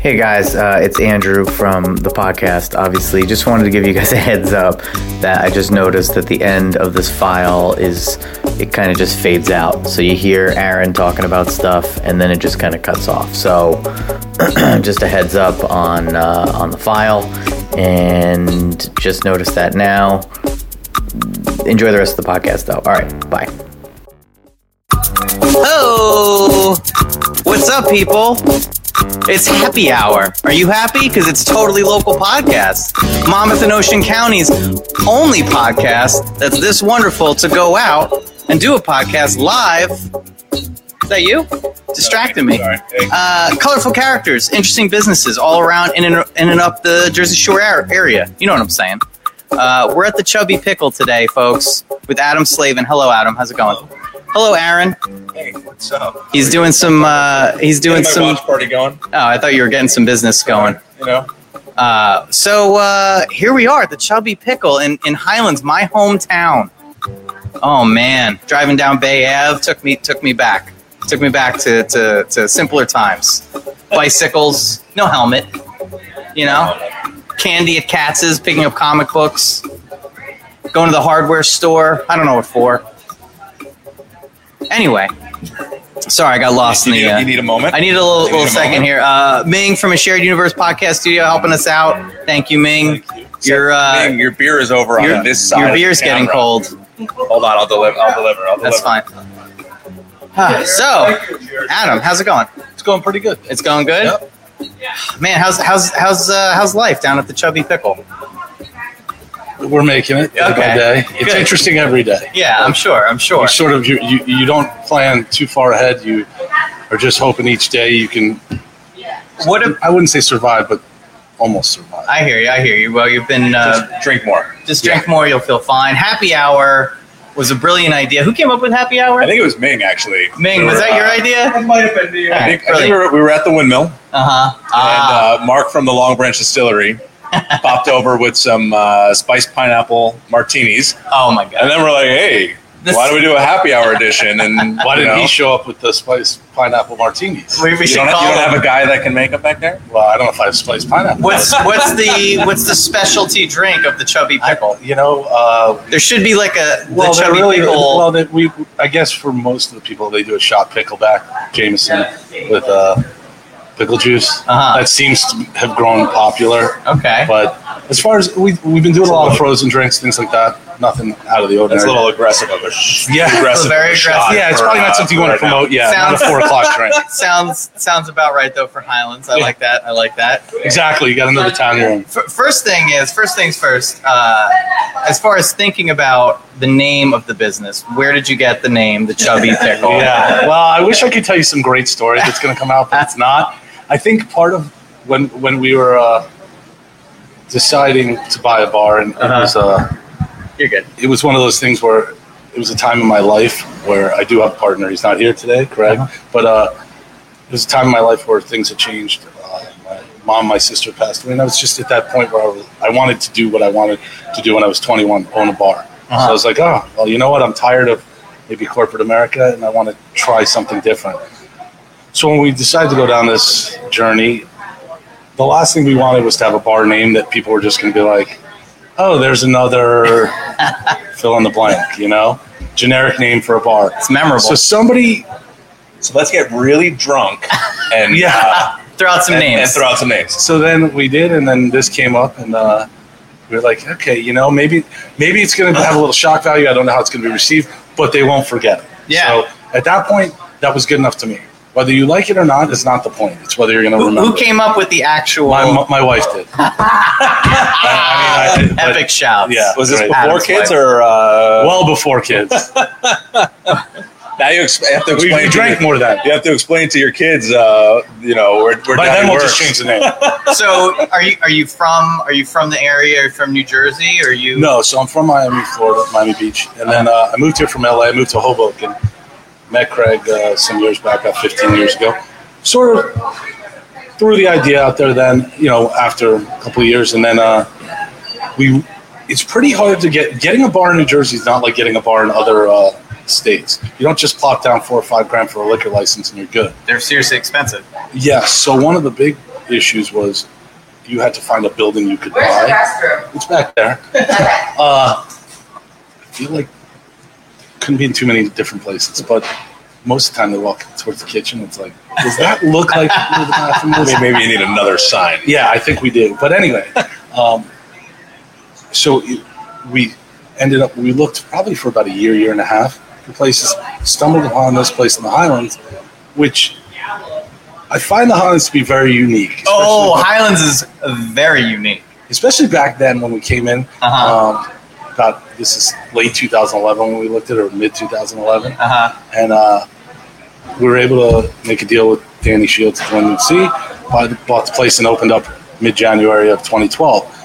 Hey guys, uh, it's Andrew from the podcast. Obviously, just wanted to give you guys a heads up that I just noticed that the end of this file is it kind of just fades out. So you hear Aaron talking about stuff, and then it just kind of cuts off. So just a heads up on uh, on the file, and just notice that now. Enjoy the rest of the podcast, though. All right, bye. Oh, what's up, people? It's happy hour. Are you happy? Because it's totally local podcast. Monmouth and Ocean County's only podcast that's this wonderful to go out and do a podcast live. Is that you? Distracting me. Uh, colorful characters, interesting businesses all around in and, in and up the Jersey Shore area. You know what I'm saying. Uh, we're at the Chubby Pickle today, folks, with Adam Slavin. Hello, Adam. How's it going? Hello, Aaron. Hey, what's up? He's doing some. Uh, he's doing some. watch party going. Oh, I thought you were getting some business going. You know, Uh, so uh, here we are, the Chubby Pickle in, in Highlands, my hometown. Oh man, driving down Bay Ave took me took me back. Took me back to, to, to simpler times. Bicycles, no helmet. You know, candy at Katz's, picking up comic books, going to the hardware store. I don't know what for. Anyway, sorry, I got lost you, in need, the. Uh, you need a moment. I need a little, need little a second moment? here. Uh, Ming from a Shared Universe podcast studio helping us out. Thank you, Ming. Your uh, Ming, your beer is over your, on this side. your of the beer's getting camera. cold. Hold on, I'll deliver. I'll deliver. I'll deliver. That's fine. Ah, so, Adam, how's it going? It's going pretty good. It's going good. Yep. Man, how's how's how's uh, how's life down at the Chubby Pickle? We're making it day Okay. by day. It's Good. interesting every day. Yeah, I'm sure. I'm sure. You sort of you, you you don't plan too far ahead. You are just hoping each day you can. What if I wouldn't say survive, but almost survive. I hear you? I hear you. Well, you've been uh, Just drink more. just drink more, you'll feel fine. Happy hour was a brilliant idea. Who came up with happy hour? I think it was Ming actually. Ming, We was were, that your uh, idea? It might have been the. I think, I think we, were, we were at the windmill, Uh huh. Ah, and uh, Mark from the Long Branch Distillery popped over with some uh, spiced pineapple martinis, oh my god. and then we're like, "Hey, This- why don't we do a happy hour edition?" And Why didn't know, he show up with the spiced pineapple martinis? We, we You should don't, call you don't have a guy that can make them back there. Well, I don't know if I have spiced pineapple. What's what's the what's the specialty drink of the Chubby Pickle? you know? Uh, There should be like a the well, they're Chubby really Pickle. well. They, we I guess for most of the people, they do a shot pickleback Jameson with uh, pickle juice. Uh-huh. That seems to have grown popular. okay. But as far as we we've been doing a lot of frozen drinks, things like that. Nothing out of the ordinary. It's a little aggressive of a sh- Yeah. aggressive, Very a shot aggressive. yeah, it's for, probably not uh, something you want to promote. Yeah, not a Sounds- four o'clock drink. sounds sounds about right though for Highlands. I Yeah. like that. I like that. Exactly. You got another town you're in. F- first thing is first things first. Uh, as far as thinking about the name of the business, where did you get the name, the Chubby Pickle? Yeah. Well, I wish I could tell you some great story that's going to come out, but it's not. I think part of when when we were uh, deciding to buy a bar, and it Uh-huh. was uh, You're good. it was one of those things where it was a time in my life where I do have a partner. He's not here today, Craig, Uh-huh. but uh, it was a time in my life where things had changed. Uh, my mom, my sister passed away, and I was just at that point where I, was, I wanted to do what I wanted to do when I was 21, own a bar. So I was like, oh, well, you know what? I'm tired of maybe corporate America, and I want to try something different. So when we decided to go down this journey, the last thing we wanted was to have a bar name that people were just going to be like, oh, there's another fill in the blank, you know, generic name for a bar. It's memorable. So somebody, So let's get really drunk and Yeah. uh, throw out some and, names. and throw out some names. so then we did, and then this came up, and uh, we were like, okay, you know, maybe maybe it's going to have a little shock value. I don't know how it's going to be received, but they won't forget it. Yeah. So at that point, that was good enough to me. Whether you like it or not is not the point. It's whether you're going to remember. who came up with the actual My, my wife did. I, I mean, I, but- epic shouts? Yeah. Was this Right. before Adam's kids wife. or uh, well before kids. now you ex- have to we, explain? we to drank your- more then. You have to explain to your kids. Uh, you know, where, where By then, we'll works. just change the name. So are you are you from are you from the area? Are you from New Jersey? Or are you No, so I'm from Miami, Florida, Miami Beach, and then uh, I moved here from LA. I moved to Hoboken. Met Craig uh, some years back, about 15 years ago. Sort of threw the idea out there. Then, you know, after a couple of years, and then uh, we. It's pretty hard to get. Getting a bar in New Jersey is not like getting a bar in other uh, states. You don't just plop down four or five grand for a liquor license and you're good. they're seriously expensive? Yes. So one of the big issues was you had to find a building you could Where's the buy. restroom? It's back there. Uh, I feel like couldn't be in too many different places, but most of the time they walk towards the kitchen. It's like, does that look like the bathroom? Maybe maybe you need another sign. Yeah, I think we did. But anyway, um, so it- we ended up, we looked probably for about a year, year and a half for places, stumbled upon this place in the Highlands, which I find the Highlands to be very unique. Oh, especially- Highlands is very unique. especially back then when we came in. Uh-huh. Um, about this is late 2011 when we looked at it, or mid 2011, Uh huh. and uh, we were able to make a deal with Danny Shields at Glenwood C. Bought, bought the place and opened up mid January of 2012.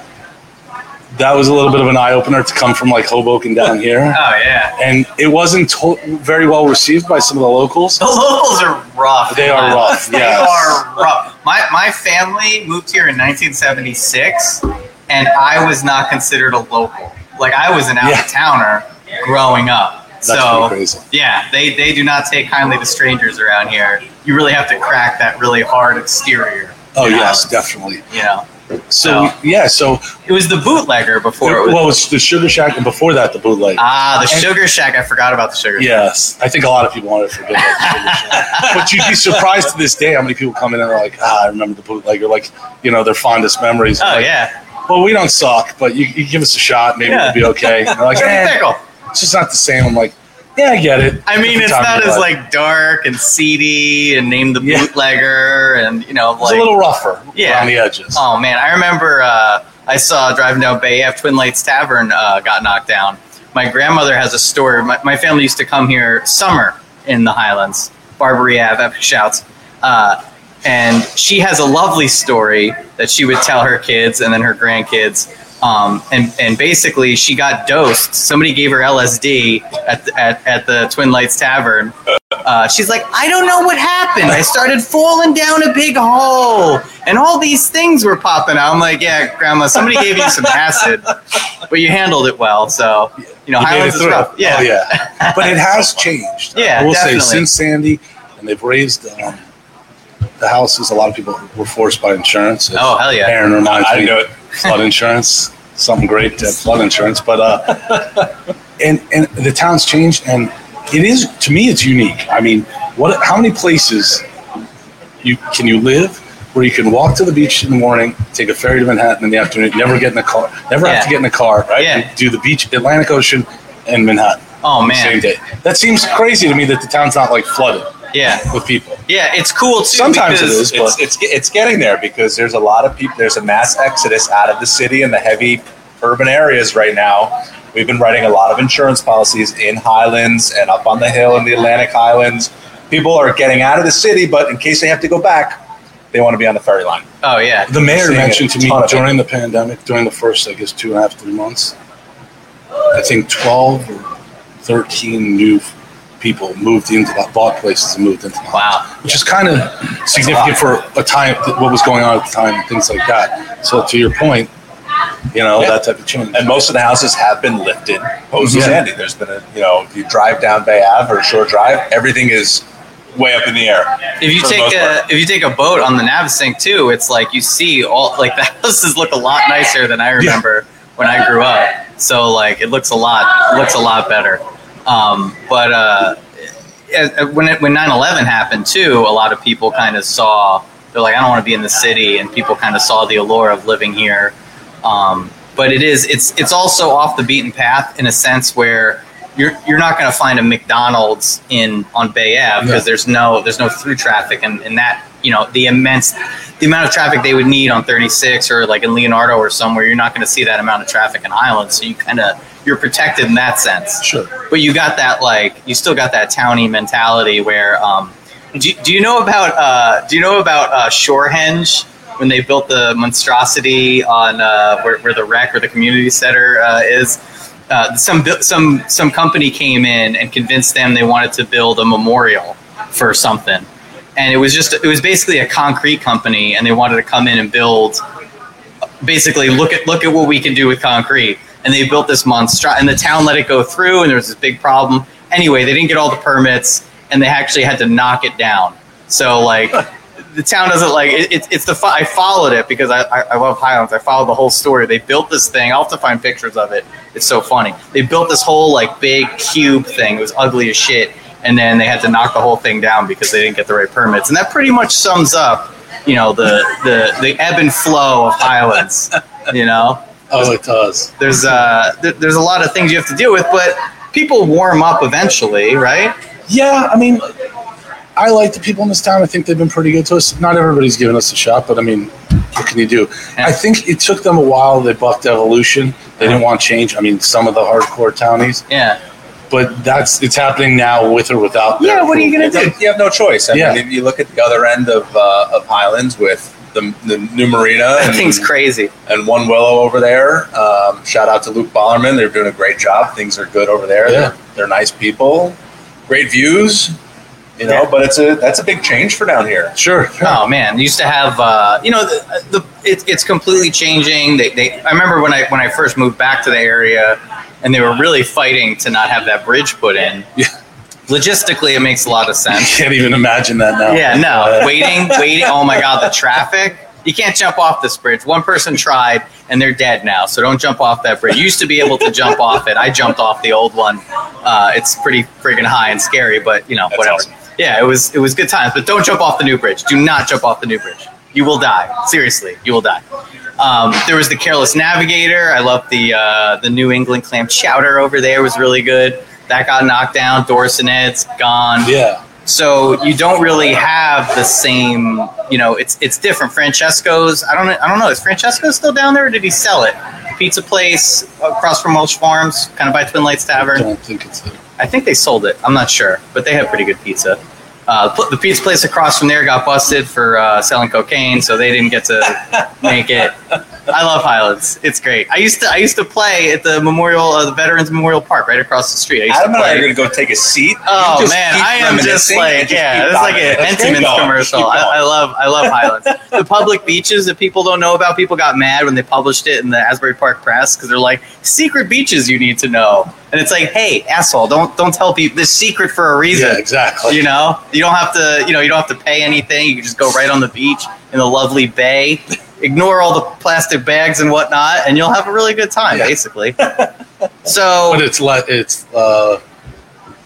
That was a little bit of an eye opener to come from like Hoboken down here, Oh yeah. and it wasn't to- very well received by some of the locals. The locals are rough. They are man. rough, They yes. are rough. My my family moved here in 1976, and I was not considered a local. Like I was an out of towner growing up. That's so yeah, they they do not take kindly to strangers around here. You really have to crack that really hard exterior. Oh you know? yes, definitely. You know, So So- yeah, so it was the bootlegger before. It was, well, it's the Sugar Shack, and before that, the bootleg. ah, the and- Sugar Shack. I forgot about the Sugar Shack. Yes, I think a lot of people want to forget about the Sugar Shack. but you'd be surprised to this day how many people come in and are like, ah, I remember the bootlegger, like, you know, their fondest memories. Oh Like, yeah. Well, we don't suck, but you, you give us a shot, maybe Yeah. we'll be okay. And they're like, It's eh, it's just not the same. I'm like, yeah, I get it. I mean, it's not as like dark and seedy and name the Yeah. bootlegger and you know it's like a little rougher Yeah. on the edges. oh man, I remember uh, I saw driving down Bay Ave, Twin Lights Tavern uh, got knocked down. My grandmother has a store. My, my family used to come here summer in the Highlands, Barbary Ave, epic shouts. Uh, and she has a lovely story that she would tell her kids and then her grandkids. Um, and, and basically, she got dosed. Somebody gave her LSD at the, at, at the Twin Lights Tavern. Uh, she's like, I don't know what happened. I started falling down a big hole, and all these things were popping out. I'm like, yeah, Grandma, somebody gave you some acid, but you handled it well. So, you know, You Highlands it is rough. Yeah. Oh, yeah. but it has changed. Yeah, I will definitely. say, since Sandy, and they've raised um, the houses, a lot of people were forced by insurance. Oh, hell yeah. Aaron reminds I me knew it. flood insurance, something great to have flood insurance. But uh, and and the town's changed, and it is to me, it's unique. I mean, what? How many places you can you live where you can walk to the beach in the morning, take a ferry to Manhattan in the afternoon, never get in a car, never have to get in a car, right? Yeah. And do the beach, Atlantic Ocean, and Manhattan. Oh, man. same day. That seems crazy to me that the town's not like flooded Yeah. with people. Yeah. It's cool too. Sometimes it because- It's, it's it's getting there because there's a lot of people. There's a mass exodus out of the city and the heavy urban areas right now. We've been writing a lot of insurance policies in Highlands and up on the hill in the Atlantic Highlands. People are getting out of the city, but in case they have to go back, they want to be on the ferry line. Oh yeah. The mayor mentioned to me ton of it. during the pandemic, during the first, I guess, two and a half, three months, I think 12 or 13 new people moved into that, bought places and moved into the Wow. which is kind of significant for a time, what was going on at the time, and things like that. So, to your point, you know, Yeah. that type of change. And most of the houses have been lifted post Yeah. Sandy. There's been a you know, if you drive down Bay Ave or Shore Drive, everything is way up in the air. If you take a part. if you take a boat on the Navesink too, it's like you see all like the houses look a lot nicer than I remember when I grew up. So like it looks a lot looks a lot better. Um, but uh, as- when it, when 9/11 happened too, a lot of people kind of saw they're like I don't want to be in the city, and people kind of saw the allure of living here. Um, but it is it's it's also off the beaten path in a sense where you're you're not going to find a McDonald's in on Bay Ave because No. there's no there's no through traffic and, and that you know the immense the amount of traffic they would need on 36 or like in Leonardo or somewhere you're not going to see that amount of traffic in Highland so you kind of you're protected in that sense. Sure. but you got that like you still got that towny mentality where um, do, do you know about uh, do you know about uh, Shorehenge when they built the monstrosity on uh, where, where the rec or the community center uh, is? Uh, some some some company came in and convinced them they wanted to build a memorial for something. And it was just it was basically a concrete company and they wanted to come in and build basically look at look at what we can do with concrete and they built this monster and the town let it go through and there was this big problem anyway they didn't get all the permits and they actually had to knock it down so like the town doesn't like it, it's it's the fi- I followed it because I, I I love Highlands. I followed the whole story. They built this thing. I'll have to find pictures of it. It's so funny. They built this whole like big cube thing. It was ugly as shit, and then they had to knock the whole thing down because they didn't get the right permits. And that pretty much sums up, you know, the the the ebb and flow of Highlands. You know, Oh, it does. there's uh th- there's a lot of things you have to deal with, but people warm up eventually, right? Yeah, I mean, I like the people in this town. I think they've been pretty good to us. Not everybody's given us a shot, but I mean, what can you do? Yeah. I think it took them a while. They bucked evolution. They didn't want change. I mean, some of the hardcore townies, Yeah. but that's it's happening now with or without. Yeah, what are you gonna do? You have no choice. I Yeah. mean, if you look at the other end of uh, of Highlands with the, the new marina That and, thing's crazy. and One Willow over there. Um, shout out to Luke Ballerman. They're doing a great job. Things are good over there. Yeah. They're, they're nice people. Great views. You know, Yeah. but it's a that's a big change for down here. Sure. Oh man, used to have uh, you know the, the it, it's completely changing. They, they I remember when I when I first moved back to the area, and they were really fighting to not have that bridge put in. Yeah. Logistically, it makes a lot of sense. Can't even imagine that now. Yeah, no, waiting, waiting. Oh my god, the traffic. You can't jump off this bridge. One person tried, and they're dead now. So don't jump off that bridge. You used to be able to jump off it. I jumped off the old one. Uh, it's pretty friggin' high and scary, but you know, That's whatever. awesome. Yeah, it was it was good times. But don't jump off the new bridge. Do not jump off the new bridge. You will die. Seriously, you will die. Um, there was the Careless Navigator. I love the uh, the New England clam chowder over there. Was really good. That got knocked down. Dorsenet's gone. Yeah. So you don't really have the same, you know, it's it's different. Francesco's, I don't I don't know, is Francesco still down there or did he sell it? Pizza place across from Welsh Farms, kind of by Twin Lights I Tavern. don't think it's. I think they sold it. I'm not sure, but they have pretty good pizza. Uh, the pizza place across from there got busted for uh, selling cocaine, so they didn't get to make it. I love Highlands. It's great. I used to I used to play at the Memorial, uh, the Veterans Memorial Park, right across the street. I used Adam to and I are going to go take a seat. Oh man, I am just like just yeah, it's like an Entenmann's commercial. I. I love I love Highlands. the public beaches that people don't know about. People got mad when they published it in the Asbury Park Press because they're like secret beaches you need to know, and it's like, hey, asshole, don't don't tell people this secret for a reason. yeah, exactly. You know, you don't have to. You know, you don't have to pay anything. You can just go right on the beach in the lovely bay. Ignore all the plastic bags and whatnot, and you'll have a really good time. Yeah. Basically. So but it's le- it's uh,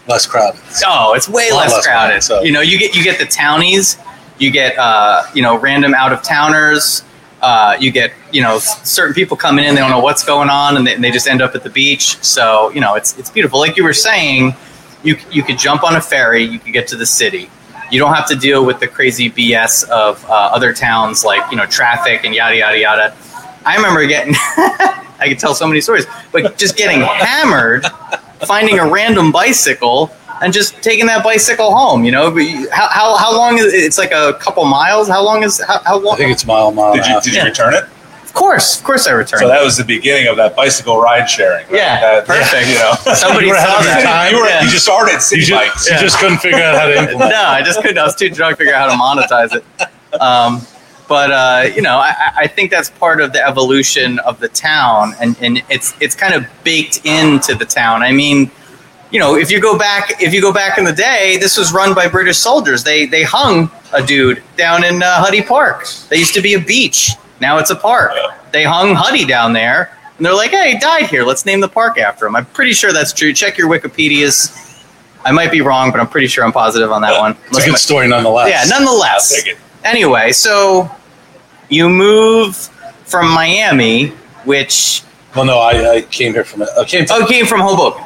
less crowded. Oh, it's way less, less crowded. crowded, so- You know, you get you get the townies, you get uh, you know random out of towners, uh, you get you know certain people coming in, they don't know what's going on, and they, and they just end up at the beach. So you know, it's it's beautiful. Like you were saying, you you could jump on a ferry, you could get to the city. You don't have to deal with the crazy BS of uh, other towns, like you know traffic and yada yada yada. I remember getting. I could tell so many stories, but just getting hammered, finding a random bicycle, and just taking that bicycle home. You know, But you- how, how, how long is it's like a couple miles? How long is how, how I think it's mile mile. Did and you half. did you Yeah. return it? Of course, of course, I returned. So that was the beginning of that bicycle ride sharing. right? Yeah, That- perfect. You know, Somebody You saw that. time. you, were, Yeah. you just started city You just, bikes. you just couldn't figure out how to implement. no, I just couldn't. I was too drunk to figure out how to monetize it. Um, but uh, you know, I, I think that's part of the evolution of the town, and, and it's it's kind of baked into the town. I mean, you know, if you go back if you go back in the day, this was run by British soldiers. They they hung a dude down in uh, Huddy Park. They used to be a beach. Now it's a park. They hung Huddy down there, and they're like, "Hey, he died here. Let's name the park after him." I'm pretty sure that's true. Check your Wikipedia's. I might be wrong, but I'm pretty sure I'm positive on that one. It's a good story nonetheless. Yeah, nonetheless. I'll take it. Anyway, so you move from Miami, which Well, no, I, I came here from. I came. To, oh, came from Hoboken.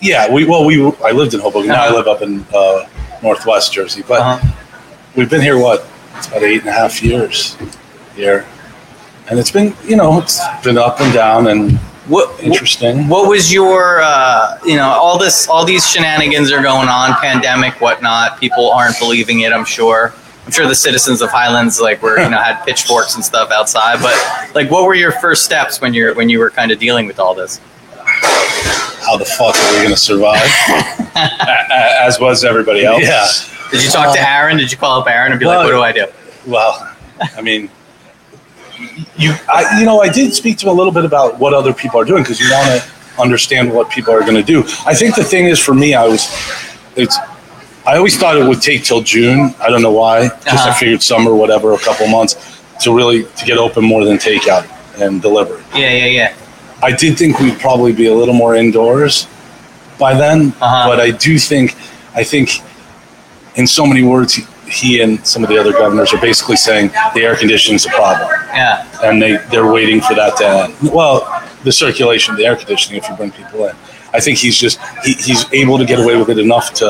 yeah, we well, we I lived in Hoboken. Now I Uh-huh. live up in uh, Northwest Jersey, but Uh-huh. we've been here what? It's about eight and a half years here, and it's been you know it's been up and down and What interesting. what was your uh, you know all this all these shenanigans are going on, pandemic, whatnot. People aren't believing it. I'm sure. I'm sure the citizens of Highlands like were you know had pitchforks and stuff outside. But like, what were your first steps when you're when you were kind of dealing with all this? How the fuck are we going to survive? A- a- as was everybody else. Yeah. Did you talk to Um, Aaron? Did you call up Aaron and be like, "What do I do?" Well, I mean, you, I, you know, I did speak to him a little bit about what other people are doing because you want to understand what people are going to do. I think the thing is for me, I was, it's, I always thought it would take till June. I don't know why. Just I Uh-huh. figured summer, whatever, a couple months to really to get open more than takeout and delivery. Yeah, yeah, yeah. I did think we'd probably be a little more indoors by then, Uh-huh. but I do think, I think, in so many words, he, he and some of the other governors are basically saying the air conditioning is a problem, Yeah. and they they're waiting for that to end. Well, the circulation, the air conditioning, if you bring people in, I think he's just he, he's able to get away with it enough to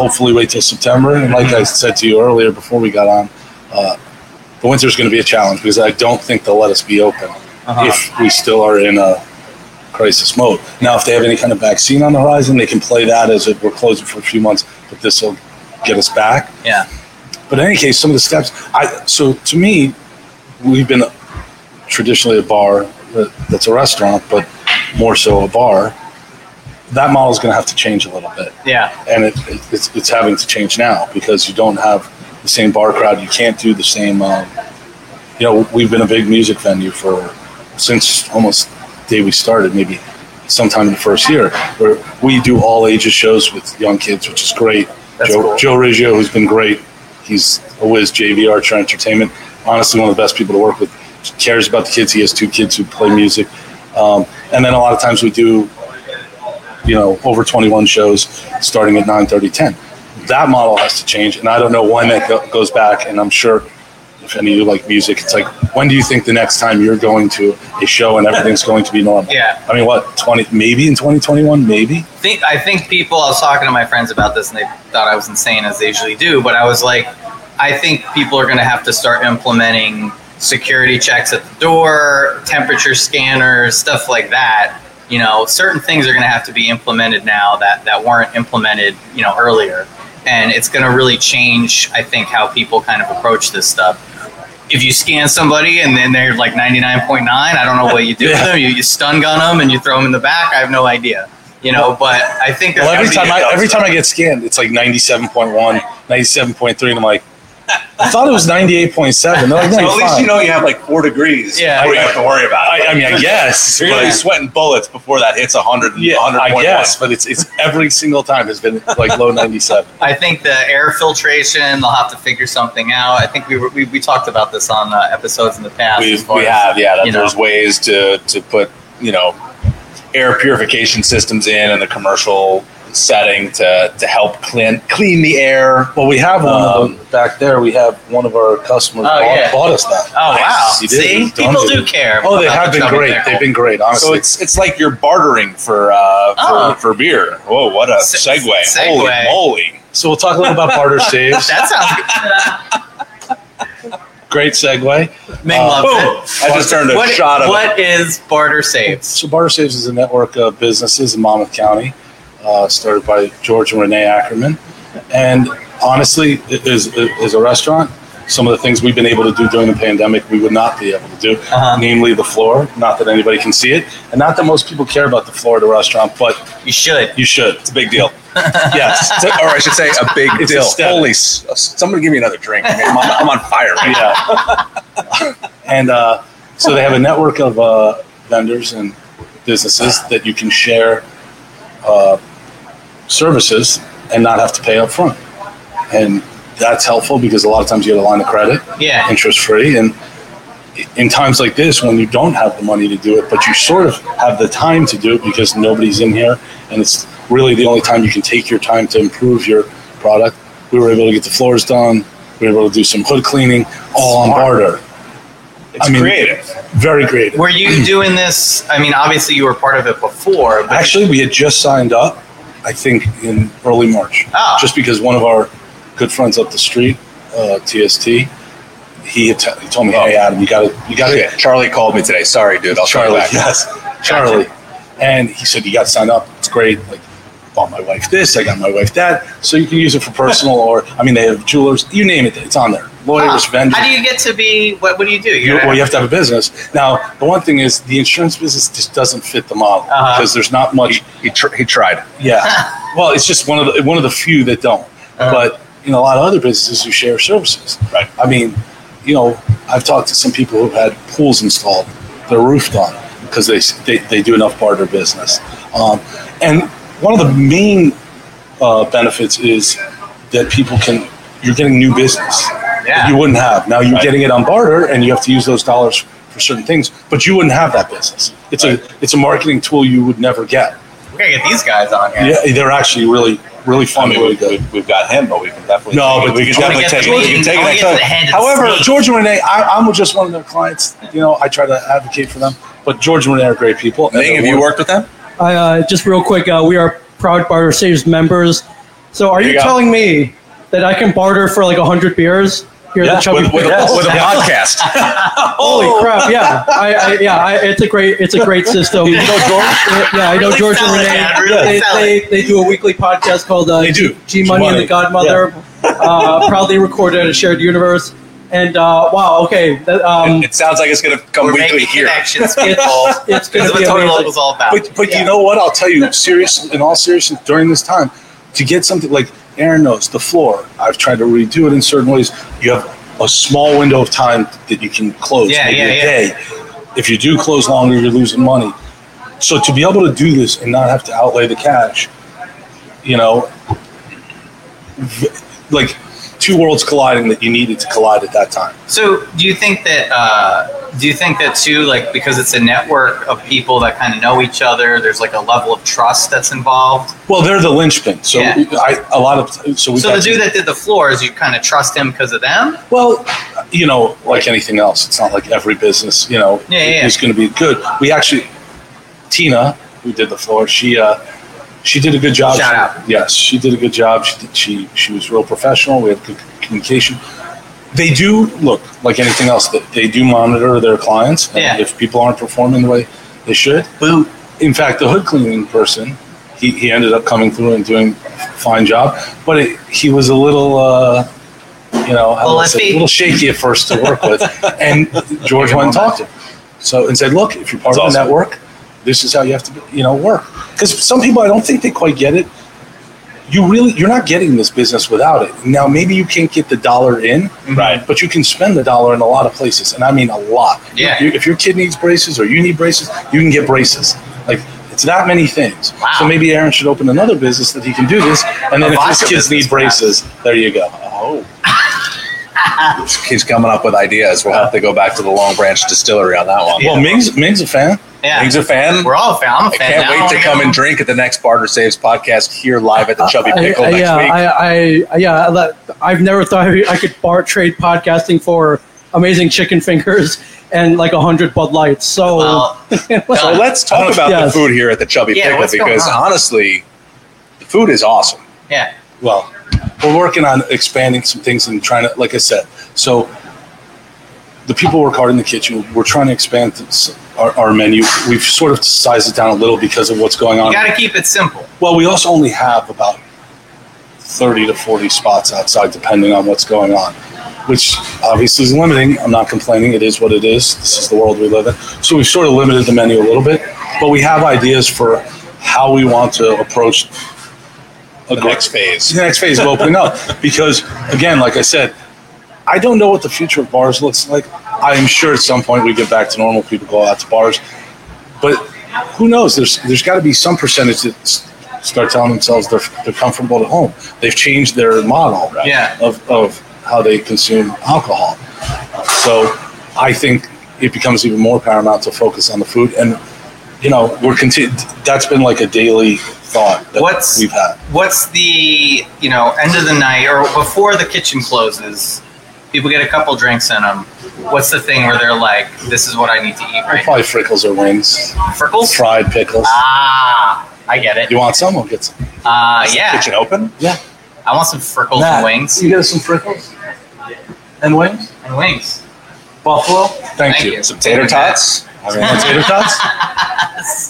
hopefully wait till September. And like I said to you earlier before we got on, uh, the winter is going to be a challenge because I don't think they'll let us be open Uh-huh. if we still are in a crisis mode. Now, if they have any kind of vaccine on the horizon, they can play that as if we're closing for a few months, but this will get us back. Yeah. But in any case, some of the steps. I so to me, we've been traditionally a bar that- that's a restaurant, but more so a bar. That model is going to have to change a little bit Yeah. and it, it, it's, it's having to change now because you don't have the same bar crowd. You can't do the same. Um, you know, we've been a big music venue for since almost the day we started, maybe sometime in the first year, where we do all ages shows with young kids, which is great. That's Joe, cool. Joe Riggio, who's been great, he's a whiz. JV Archer Entertainment, honestly, one of the best people to work with. Cares about the kids. He has two kids who play music, um, and then a lot of times we do you know, over 21 shows starting at 9 30, 10. That model has to change, and I don't know when that go- goes back. And I'm sure if any of you like music, it's like, when do you think the next time you're going to a show and everything's going to be normal? Yeah. I mean, what, 20, maybe in 2021? Maybe? think I think people. I was talking to my friends about this, and they thought I was insane, as they usually do. But I was like, I think people are going to have to start implementing security checks at the door, temperature scanners, stuff like that. You know, certain things are going to have to be implemented now that that weren't implemented, you know, earlier, and it's going to really change. I think how people kind of approach this stuff. If you scan somebody and then they're like 99.9, I don't know what you do with them. You, you stun gun them and you throw them in the back. I have no idea you know. But I think Well, every time I every time I get scanned, it's like 97.1, 97.3, and I'm like, I thought it was 98.7. They're like, no, So at least you know you have like four degrees Yeah. before you have to worry about it. I, I mean, I guess. You're gonna be sweating bullets before that hits 100, yeah, 100 I guess, but it's it's every single time has been like low 97. I think the air filtration they'll have to figure something out. I think we were, we, we talked about this on uh, episodes in the past. we, as we as- have, yeah. That you know. there's ways to to put you know air purification systems in and the commercial setting to to help clean clean the air. Well, we have one of Um, them back there. We have one of our customers Oh, bought, yeah. bought us that. Oh wow! He. See, people do care. Oh, they have the been great. They've been great, honestly. So it's it's like you're bartering for uh, Oh. for, for beer. Whoa, what a Se- segue! segue. Holy moly! So we'll talk a little about barter saves. That sounds good. Great segue. Ming Uh, loves Boom! it. I just turned a What, shot of what is barter saves? So barter saves is a network of businesses in Monmouth County, uh, started by George and Renee Ackerman. And honestly, it is is a restaurant. Some of the things we've been able to do during the pandemic, we would not be able to do, Uh-huh. namely the floor. Not that anybody can see it, and not that most people care about the floor at a restaurant, but You should. you should. It's a big deal. Yes. It's a- or I should say, a big It's deal. aesthetic. Holy, somebody give me another drink. I mean, I'm, on, I'm on fire. Right yeah. and uh, so they have a network of uh, vendors and businesses that you can share uh, services and not have to pay up front. And that's helpful because a lot of times you get a line of credit, Yeah. interest free. And in times like this, when you don't have the money to do it, but you sort of have the time to do it because nobody's in here, and it's really the only time you can take your time to improve your product. We were able to get the floors done. We were able to do some hood cleaning, all on barter. It's I mean- creative. Very creative. Were you doing this? I mean, obviously you were part of it before, but Actually, we had just signed up, I think, in early March. Oh. Just because one of our good friends up the street, uh, TST, he, had t- he told me, "Hey, Adam, you got to, you got to." Yeah, Charlie called me today. Sorry, dude. I'll call you Charlie, back. yes, Charlie, and he said, "You got to sign up. It's great. Like, bought my wife this, I got my wife that, so you can use it for personal or, I mean, they have jewelers, you name it, it's on there. Lawyers, Huh. vendors. How do you get to be? What, what do you do? You, well, you have to have a business. Now, the one thing is the insurance business just doesn't fit the model Uh-huh. because there's not much He, he, tr- he tried. Yeah. well, it's just one of the one of the few that don't. Uh-huh. But in a lot of other businesses, you share services. Right. I mean, you know, I've talked to some people who've had pools installed, their roof done because they, they they do enough barter business. Um, and one of the main uh, benefits is that people can you're getting new business that Yeah. you wouldn't have. Now you're Right. getting it on barter, and you have to use those dollars for certain things, but you wouldn't have that business. It's Right. a it's a marketing tool you would never get. We gotta get these guys on here. Yeah, they're actually really really I mean, really we've, good. we've, we've got him, but we can definitely. No, take it. but we can definitely take it. We can take it wanna next get to time. the head of the However. George and Renee, I, I'm just one of their clients. You know, I try to advocate for them. But George and Renee are great people. Ming, have you worked with them? I, uh, just real quick, uh, we are proud Barter Saves members. So are There you, you telling me that I can barter for like 100 beers here Yeah, the Chubby With, with, Pickles? a, with a podcast. Holy crap! Yeah, I, I yeah, I, it's a great it's a great system. you know George? Yeah, I know Really George and sell it, Renee. really they, sell they, they do a weekly podcast called uh, They do. G Money and the Godmother. Uh, proudly recorded at a shared universe. And uh, wow, okay, that, um, it sounds like it's going to come We're weekly here. connections, it's it's going to what be Total amazing. Local's all about. But but Yeah. you know what? I'll tell you, serious in all seriousness, during this time, to get something like Aaron knows the floor. I've tried to redo it in certain ways. You have a small window of time that you can close. Yeah, maybe yeah, a yeah. day. If you do close longer, you're losing money. So to be able to do this and not have to outlay the cash, you know, like two worlds colliding that you needed to collide at that time. So, do you think that? Uh, do you think that too? Like, because it's a network of people that kind of know each other. There's like a level of trust that's involved. Well, they're the linchpin. So Yeah. I, a lot of so we So the dude that did the floors, you kind of trust him because of them. Well, you know, like anything else, it's not like every business, you know, Yeah, yeah. is going to be good. We actually, Tina, who did the floor, she uh, she did a good job. Shout out. Yes, she did a good job. She did, she she was real professional. We had good communication. They do look like anything else. That they do monitor their clients. And Yeah. If people aren't performing the way they should, Boot. in fact, the hood cleaning person, he, he ended up coming through and doing a fine job, but it, he was a little, uh, you know, I Well, say, a little shaky at first to work with. and George went and talked to him. So, and said, look, if you're part of the awesome. network, this is how you have to, you know, work. Because some people, I don't think they quite get it. You really, you're not getting this business without it. Now, maybe you can't get the dollar in, Right. but you can spend the dollar in a lot of places, and I mean a lot. Yeah. You- if your kid needs braces or you need braces, you can get braces. Like it's that many things. Wow. So maybe Aaron should open another business that he can do this, and then A if his kids need braces, there you go. Oh. He's coming up with ideas. We'll have to go back to the Long Branch Distillery on that one. Well, Ming's Ming's a fan. Yeah, Ming's a fan. we're all a fan. I'm a I fan. can't now. wait to come and drink at the next Barter Saves podcast here live at the Chubby uh, uh, Pickle I- I- next yeah, week. I, I, yeah, I've never thought I could bar trade podcasting for amazing chicken fingers and like a hundred Bud Lights. So, Well, so let's talk about Yes. the food here at the Chubby Yeah, Pickle because honestly, the food is awesome. yeah. Well, we're working on expanding some things and trying to, like I said, so the people work hard in the kitchen. We're trying to expand this- our, our menu. We've sort of sized it down a little because of what's going on. You got to keep it simple. Well, we also only have about 30 to 40 spots outside, depending on what's going on, which obviously is limiting. I'm not complaining. It is what it is. This is the world we live in. So we've sort of limited the menu a little bit, but we have ideas for how we want to approach The next phase. the next phase of opening up. Because, again, like I said, I don't know what the future of bars looks like. I am sure at some point we get back to normal. People go out to bars, but who knows? There's there's got to be some percentage that start telling themselves they're they're comfortable at home. They've changed their model Yeah. of of how they consume alcohol. So I think it becomes even more paramount to focus on the food. And you know, we're continu- That's been like a daily thought that What's- we've had. What's the you know end of the night or before the kitchen closes? People get a couple drinks in them. What's the thing where they're like, "This is what I need to eat right Probably frickles or wings, now"? Frickles. fried pickles. Ah, I get it. You want some? We'll get some. Uh, Is the yeah, Kitchen open? Yeah. I want some frickles and wings You get us some frickles and wings. and wings. Buffalo. Thank, Thank you. you. Some tater tots? I mean, want tater tots?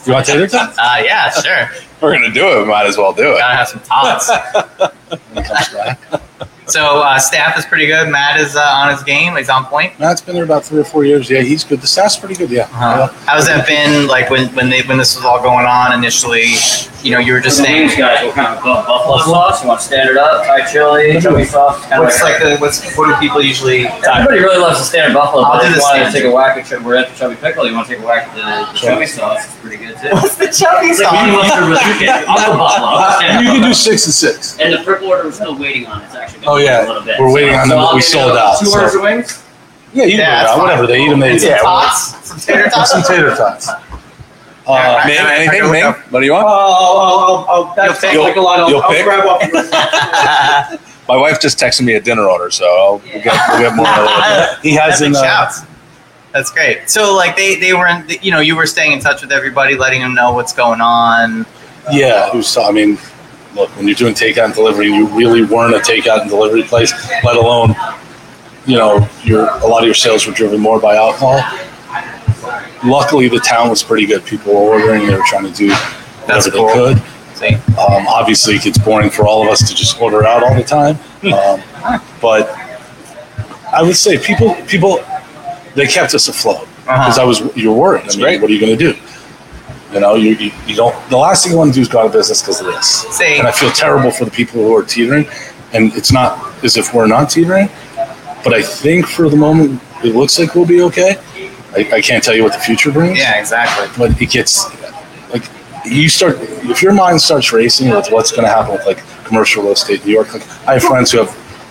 You want tater tots? Uh, yeah, sure. We're gonna do it. We might as well do it. Gotta have some tots. When it comes back. So uh, staff is pretty good. Matt is uh, on his game. He's on point. Matt's been there about three or four years. Yeah, he's good. The staff's pretty good. Yeah. Uh-huh. How's that been? Like when when they when this was all going on initially? you know, you were just the saying. wings, guys, what kind of buffalo sauce? You want standard up, Thai chili, chili sauce? What's of like the what's what do people usually? Everybody really loves the standard buffalo, I'll but do if the you want to take a whack at chili, we're at the chubby pickle. You want to take a whack at the, the chili sauce? It's pretty good too. What's the chubby It's like we mustard with you can I'll go buffalo. You can do six and six. And the triple order we're still waiting on. It's actually Oh, yeah. a little bit. We're waiting on them, but we sold out, Two so- of wings. Yeah, you Yeah, can that's do Whatever they eat them, they And eat some them. tots, some tater tots. some tater tots. Uh, I- Ming, I- I anything, go with Ming? that. What do you Oh, want? I'll, I'll, I'll, that You'll sounds pick? like a lot. I'll, You'll I'll pick? grab off yours. My wife just texted me a dinner order, so I'll, we'll, get, we'll get more in a little bit. he has in. Epic Uh, shouts. That's great. So, like, they they were, in, you know, you were staying in touch with everybody, letting them know what's going on. yeah, it was. I mean, look, when you're doing takeout and delivery, you really weren't a takeout and delivery place, let alone, you know, your a lot of your sales were driven more by alcohol. Luckily, the town was pretty good. People were ordering; they were trying to do whatever cool. they could. Um, obviously, it gets boring for all of us to just order out all the time. Um, but I would say people people they kept us afloat because uh-huh. I was you're worried. I mean, what are you going to do? You know, you, you, you don't. The last thing you want to do is go out of business because of this. See, And I feel terrible for the people who are teetering. And it's not as if we're not teetering, but I think for the moment it looks like we'll be okay. I, I can't tell you what the future brings yeah, exactly. but it gets like you start if your mind starts racing with what's going to happen with like commercial real estate in New York. Like I have friends who have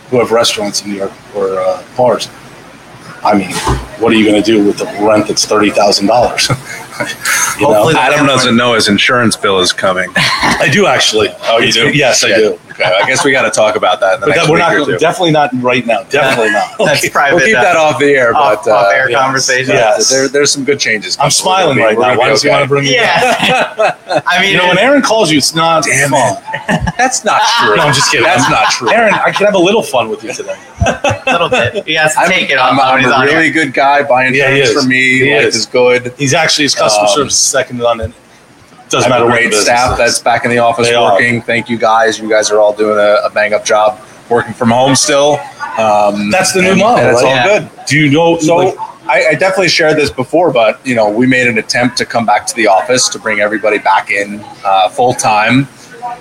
who have restaurants in New York or uh, bars. I mean, what are you going to do with the rent that's thirty thousand dollars? You know, Adam doesn't know his insurance bill is coming. I do actually. Oh, you do? Yes, I do. Okay, I guess we got to talk about that in the But next that, we're week not or two. definitely not right now. Definitely not. That's private. We'll keep uh, that off the air, off, but uh, off air yes. conversation. Yeah. there, there's some good changes. I'm smiling We're right now. Why does be he want to bring me down? Yeah. I mean, You know, when Aaron calls you, it's not Damn fun. That's not true. No, I'm just kidding. That's not true. Aaron, I can have a little fun with you today. a little bit. He has to I'm, take it I'm, I'm a really good guy. Buying Yeah, he things for me. He Life is. is good. He's actually his customer Um, service is second to none. And doesn't matter a what the great staff is. that's back in the office They are. working. Thank you guys. You guys are all doing a, a bang up job working from home still. Um, That's the new and- model, That's right? all Yeah. good. Do you know? So like, I, I definitely shared this before, but you know, we made an attempt to come back to the office to bring everybody back in uh, full time,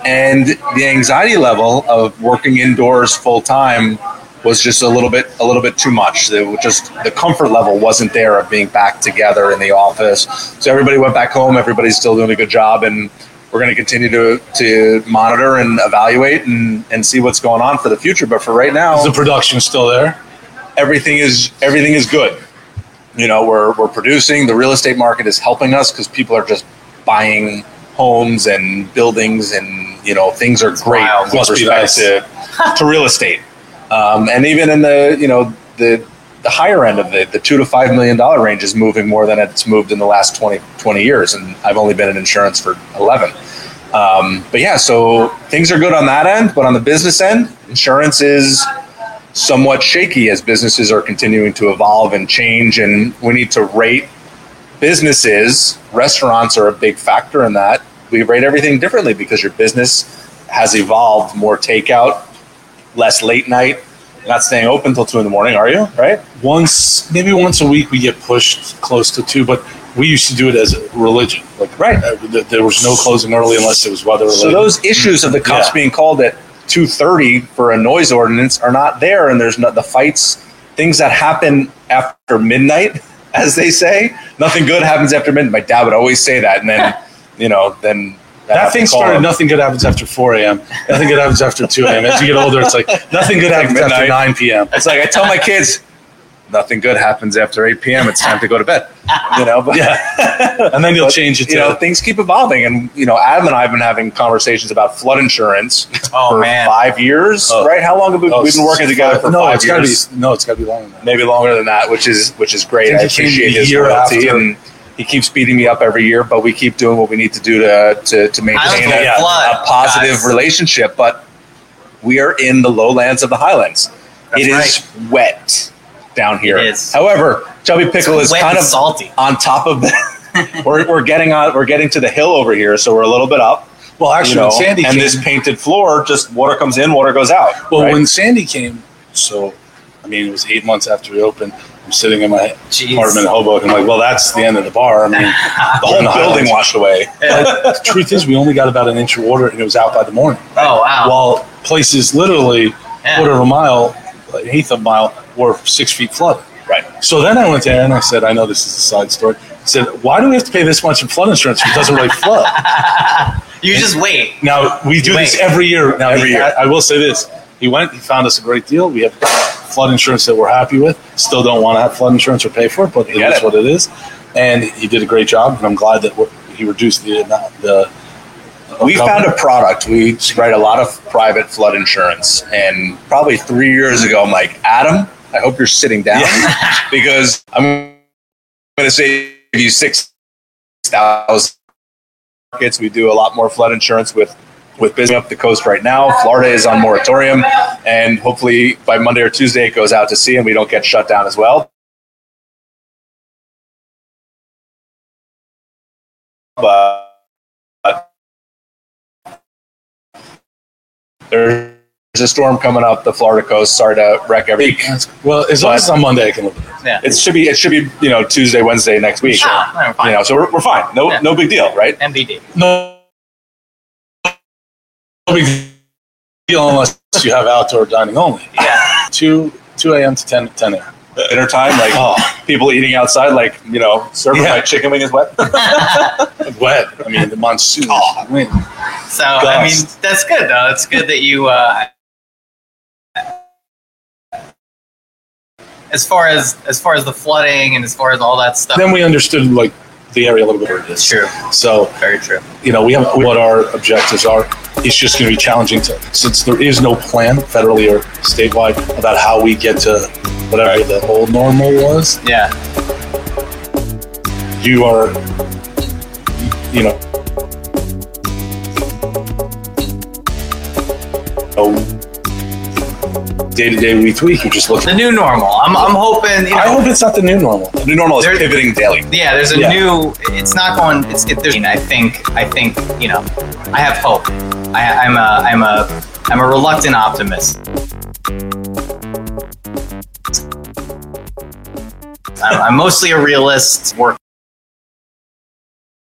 and the anxiety level of working indoors full time was just a little bit a little bit too much. It was just the comfort level wasn't there of being back together in the office. So everybody went back home. Everybody's still doing a good job, and we're going to continue to to monitor and evaluate and and see what's going on for the future. But for right now, is the production still there? everything is everything is good. You know, we're we're producing. The real estate market is helping us because people are just buying homes and buildings, and you know things are great wild. with respect nice. to to real estate. Um, and even in the you know the the higher end of the the two to five million dollar range is moving more than it's moved in the last 20, 20 years, and I've only been in insurance for eleven. Um, but yeah, so things are good on that end, but on the business end, insurance is somewhat shaky as businesses are continuing to evolve and change, and we need to rate businesses. Restaurants are a big factor in that. We rate everything differently because your business has evolved more takeout, less late night. You're not staying open till two in the morning, are you? Right? Once, maybe once a week, we get pushed close to two, but we used to do it as a religion. Like, Right. uh, th- there was no closing early unless it was weather related. So those issues of the cops Yeah. being called at two thirty for a noise ordinance are not there, and there's not the fights, things that happen after midnight, as they say. Nothing good happens after midnight. My dad would always say that, and then you know, then that to thing started. him. Nothing good happens after 4 a.m. Nothing good happens after 2 a.m. As you get older, it's like nothing good happens after 9 p.m. It's like I tell my kids, nothing good happens after eight p.m. It's time to go to bed. You know, but Yeah, and then you'll But, change it to you know, things keep evolving, and you know, Adam and I have been having conversations about flood insurance Oh, for man. five years, Oh. right? How long have we Oh, we've been working together uh, for no, five years? Gotta be, no, it's got to be longer than that. maybe longer than that, which is which is great. I I, think he came appreciate his loyalty, and he keeps beating me up every year. But we keep doing what we need to do to to, to maintain Islands a, a positive guys. relationship. But we are in the lowlands of the Highlands. That's It is wet down here. It is. However, Chubby Pickle is kind of salty. on top of the. we're, we're getting on. We're getting to the hill over here, so we're a little bit up. Well, You actually, know, when Sandy and came, this painted floor, just water comes in, water goes out. well, right? when Sandy came, so I mean, it was eight months after we opened. I'm sitting in my Jeez. apartment in Hoboken. I'm like, well, that's the end of the bar. I mean, The whole building washed away. the truth is, we only got about an inch of water, and it was out by the morning. Oh wow. While places literally Yeah. quarter of a mile, an eighth of a mile, were six feet flooded. Right. So then I went there and I said, I know this is a side story. I said, why do we have to pay this much in flood insurance if it doesn't really flood? you just wait. Now we do this every year. Now Every he- year. I, I will say this: he went, he found us a great deal. We have flood insurance that we're happy with. Still don't want to have flood insurance or pay for it, but it is it. what it is. And he did a great job, and I'm glad that he reduced the amount. The We found a product. We write a lot of private flood insurance, and probably three years ago, I'm like, Adam, I hope you're sitting down because I'm going to save you six thousand. Markets. We do a lot more flood insurance with with business up the coast right now. Florida is on moratorium, and hopefully by Monday or Tuesday it goes out to sea, and we don't get shut down as well. But there's a storm coming up the Florida coast. Sorry to wreck every. week. well, as long as it's on Monday, I can live with it. Yeah. It should be it should be you know Tuesday, Wednesday next week. Ah, I'm fine. You know, so we're, we're fine. No Yeah. no big deal, right? MBD. No, no big deal unless you have outdoor dining only. Yeah. Two two a.m. to 10 10 a.m. Dinner time, like Oh, people eating outside, like you know, serving Yeah. my chicken wing is wet. wet. I mean, the monsoon. Oh. wind. So I mean, that's good though. It's good that you. Uh, as far as as far as the flooding and as far as all that stuff. Then we understood like the area a little bit. where It's true. So Very true. you know, we have what our objectives are. It's just going to be challenging to, since there is no plan federally or statewide about how we get to whatever the old normal was. Yeah. You are, you know, oh. Day to day, week to week. You're just looking. The new normal. I'm I'm hoping. You know, I hope it's not the new normal. The new normal is There- pivoting daily. yeah, there's a Yeah. new. It's not going. It's. It, there's, I think. I think. You know. I have hope. I, I'm a. I'm a. I'm a reluctant optimist. I'm, I'm mostly a realist. Work